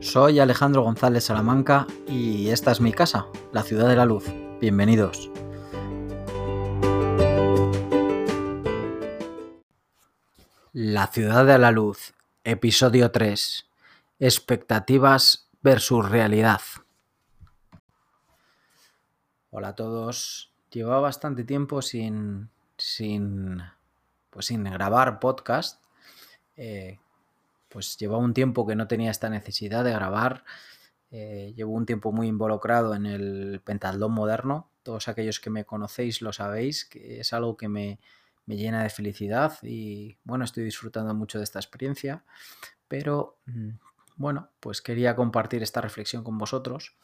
Soy Alejandro González Salamanca y esta es mi casa, la ciudad de la luz. Bienvenidos. La ciudad de la luz, episodio 3. Expectativas versus realidad. Hola a todos. Llevaba bastante tiempo sin, sin, pues sin grabar podcast. Eh, pues llevaba un tiempo que no tenía esta necesidad de grabar. Eh, llevo un tiempo muy involucrado en el pentatlón moderno. Todos aquellos que me conocéis lo sabéis, que es algo que me, me llena de felicidad y bueno, estoy disfrutando mucho de esta experiencia. Pero mm, bueno, pues quería compartir esta reflexión con vosotros.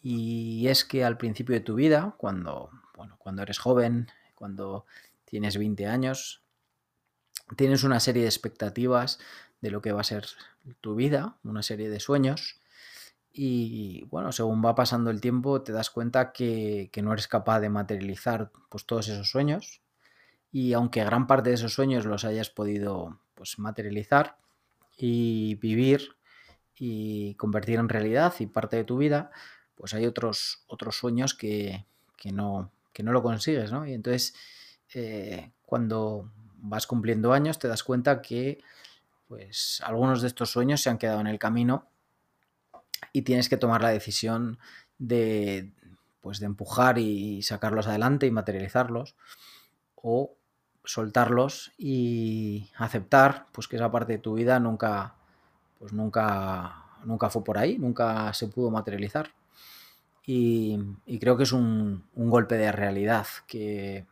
Y es que al principio de tu vida, cuando, bueno, cuando eres joven, cuando tienes 20 años, tienes una serie de expectativas de lo que va a ser tu vida, una serie de sueños. Y bueno, según va pasando el tiempo, te das cuenta que, no eres capaz de materializar pues, todos esos sueños. Y aunque gran parte de esos sueños los hayas podido pues, materializar y vivir y convertir en realidad y parte de tu vida, pues hay otros, otros sueños que, no, que no lo consigues, ¿no? Y entonces, eh, cuando vas cumpliendo años, te das cuenta que pues algunos de estos sueños se han quedado en el camino y tienes que tomar la decisión de, pues, de empujar y sacarlos adelante y materializarlos o soltarlos y aceptar pues que esa parte de tu vida nunca pues nunca nunca fue por ahí nunca se pudo materializar. Y, creo que es un, un golpe de realidad que,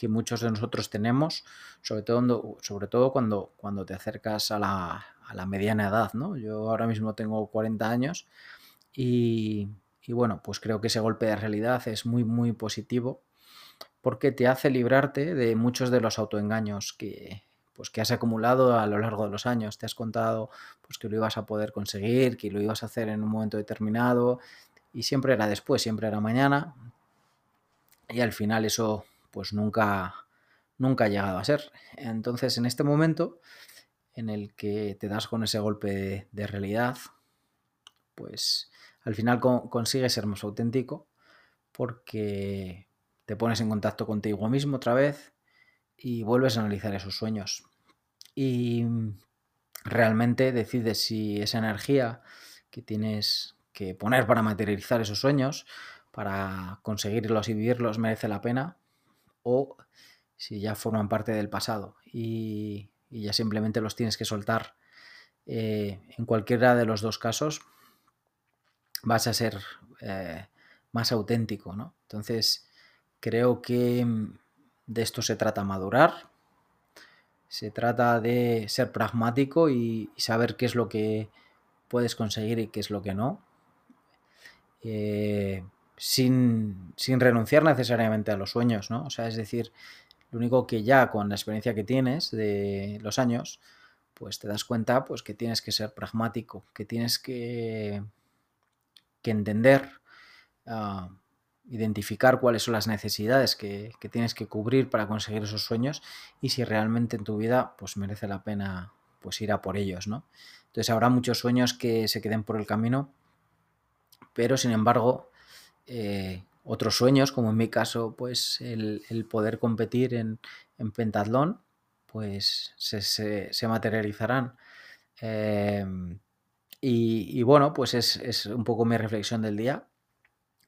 que muchos de nosotros tenemos, sobre todo, sobre todo cuando, cuando te acercas a la, a la mediana edad, ¿no? Yo ahora mismo tengo 40 años y, y, bueno, pues creo que ese golpe de realidad es muy, muy positivo porque te hace librarte de muchos de los autoengaños que, pues, que has acumulado a lo largo de los años. Te has contado pues, que lo ibas a poder conseguir, que lo ibas a hacer en un momento determinado y siempre era después, siempre era mañana. Y al final eso pues nunca, nunca ha llegado a ser. Entonces, en este momento en el que te das con ese golpe de, realidad, pues al final consigues ser más auténtico porque te pones en contacto contigo mismo otra vez y vuelves a analizar esos sueños. Y realmente decides si esa energía que tienes que poner para materializar esos sueños, para conseguirlos y vivirlos, merece la pena o si ya forman parte del pasado y, ya simplemente los tienes que soltar. Eh, en cualquiera de los dos casos vas a ser eh, más auténtico, ¿no? Entonces, creo que mm, de esto se trata madurar, se trata de ser pragmático y, saber qué es lo que puedes conseguir y qué es lo que no. Eh, sin, renunciar necesariamente a los sueños, ¿no? O sea, es decir, lo único que ya con la experiencia que tienes de los años, pues te das cuenta pues, que tienes que ser pragmático, que tienes que, que entender, ah, identificar cuáles son las necesidades que, tienes que cubrir para conseguir esos sueños y si realmente en tu vida pues merece la pena pues ir a por ellos, ¿no? Entonces habrá muchos sueños que se queden por el camino, pero sin embargo eh, otros sueños, como en mi caso, pues el, poder competir en, en, pentatlón, pues se, materializarán. Em, y, bueno, pues es, un poco mi reflexión del día.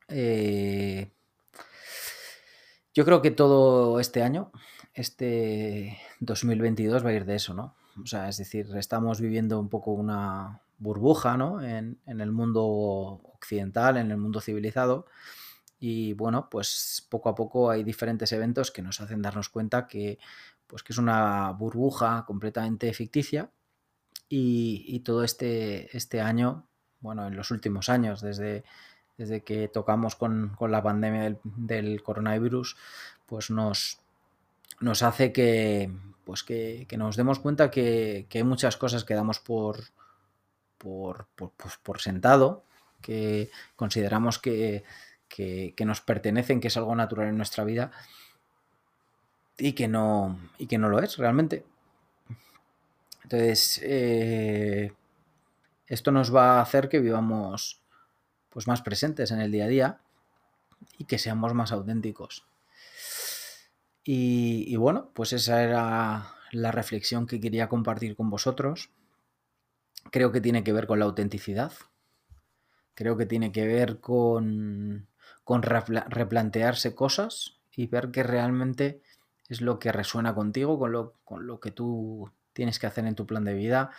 Eh, yo creo que todo este año, este 2022 va a ir de eso, ¿no? O sea, es decir, estamos viviendo un poco una burbuja, ¿no? En, en el mundo occidental, en el mundo civilizado. Y bueno, pues poco a poco hay diferentes eventos que nos hacen darnos cuenta que, pues que es una burbuja completamente ficticia. Y, todo este, este año, bueno, en los últimos años, desde, desde que tocamos con, la pandemia del, coronavirus, pues nos, nos hace que, pues que, nos demos cuenta que, hay muchas cosas que damos por, por, por, pues por sentado que consideramos que, nos pertenecen, que es algo natural en nuestra vida y que no, y que no lo es realmente. Entonces, eh, esto nos va a hacer que vivamos pues más presentes en el día a día y que seamos más auténticos. Y, bueno, pues esa era la reflexión que quería compartir con vosotros. Creo que tiene que ver con la autenticidad. Creo que tiene que ver con, con replantearse cosas y ver que realmente es lo que resuena contigo, con lo, con lo que tú tienes que hacer en tu plan de vida,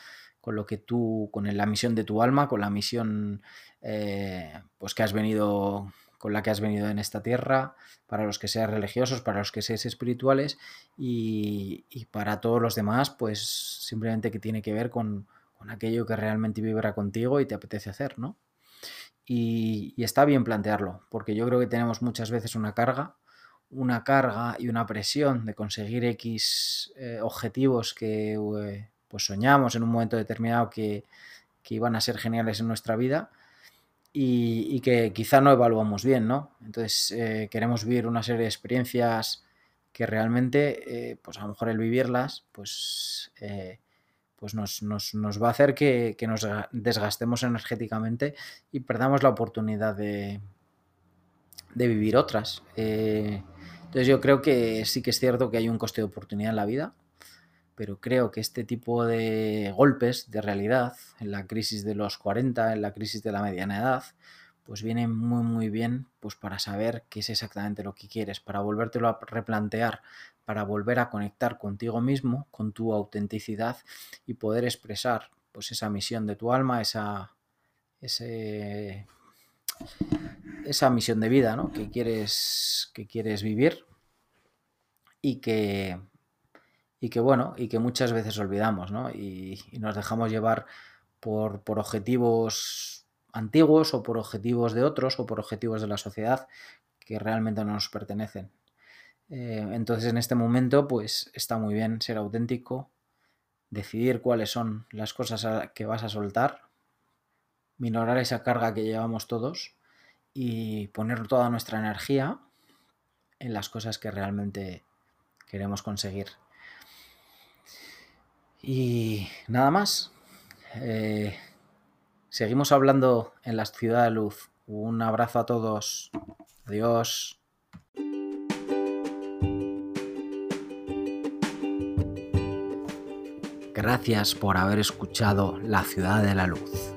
con lo que tú, con la misión de tu alma, con la misión eh, pues que has venido con la que has venido en esta tierra, para los que seas religiosos, para los que seas espirituales y, para todos los demás, pues simplemente que tiene que ver con, aquello que realmente vibra contigo y te apetece hacer, ¿no? Y, está bien plantearlo, porque yo creo que tenemos muchas veces una carga, una carga y una presión de conseguir X eh, objetivos que eh, pues soñamos en un momento determinado que, que iban a ser geniales en nuestra vida y, que quizá no evaluamos bien, ¿no? Entonces eh, queremos vivir una serie de experiencias que realmente, eh, pues a lo mejor el vivirlas, pues, eh, pues nos, va a hacer que, nos desgastemos energéticamente y perdamos la oportunidad de, de vivir otras. entonces yo creo que sí que es cierto que hay un coste de oportunidad en la vida, pero creo que este tipo de golpes de realidad, en la crisis de los 40, en la crisis de la mediana edad, pues viene muy muy bien pues para saber qué es exactamente lo que quieres, para volvértelo a replantear, para volver a conectar contigo mismo, con tu autenticidad y poder expresar pues esa misión de tu alma, esa ese, esa misión de vida, ¿no? que quieres que quieres vivir y que y que bueno, y que muchas veces olvidamos, ¿no? Y, nos dejamos llevar por, objetivos antiguos o por objetivos de otros o por objetivos de la sociedad que realmente no nos pertenecen. Eh, entonces en este momento pues está muy bien ser auténtico, decidir cuáles son las cosas que vas a soltar, minorar esa carga que llevamos todos y poner toda nuestra energía en las cosas que realmente queremos conseguir. Y nada más. Eh, seguimos hablando en la ciudad de luz. Un abrazo a todos. Adiós. Gracias por haber escuchado La ciudad de la luz.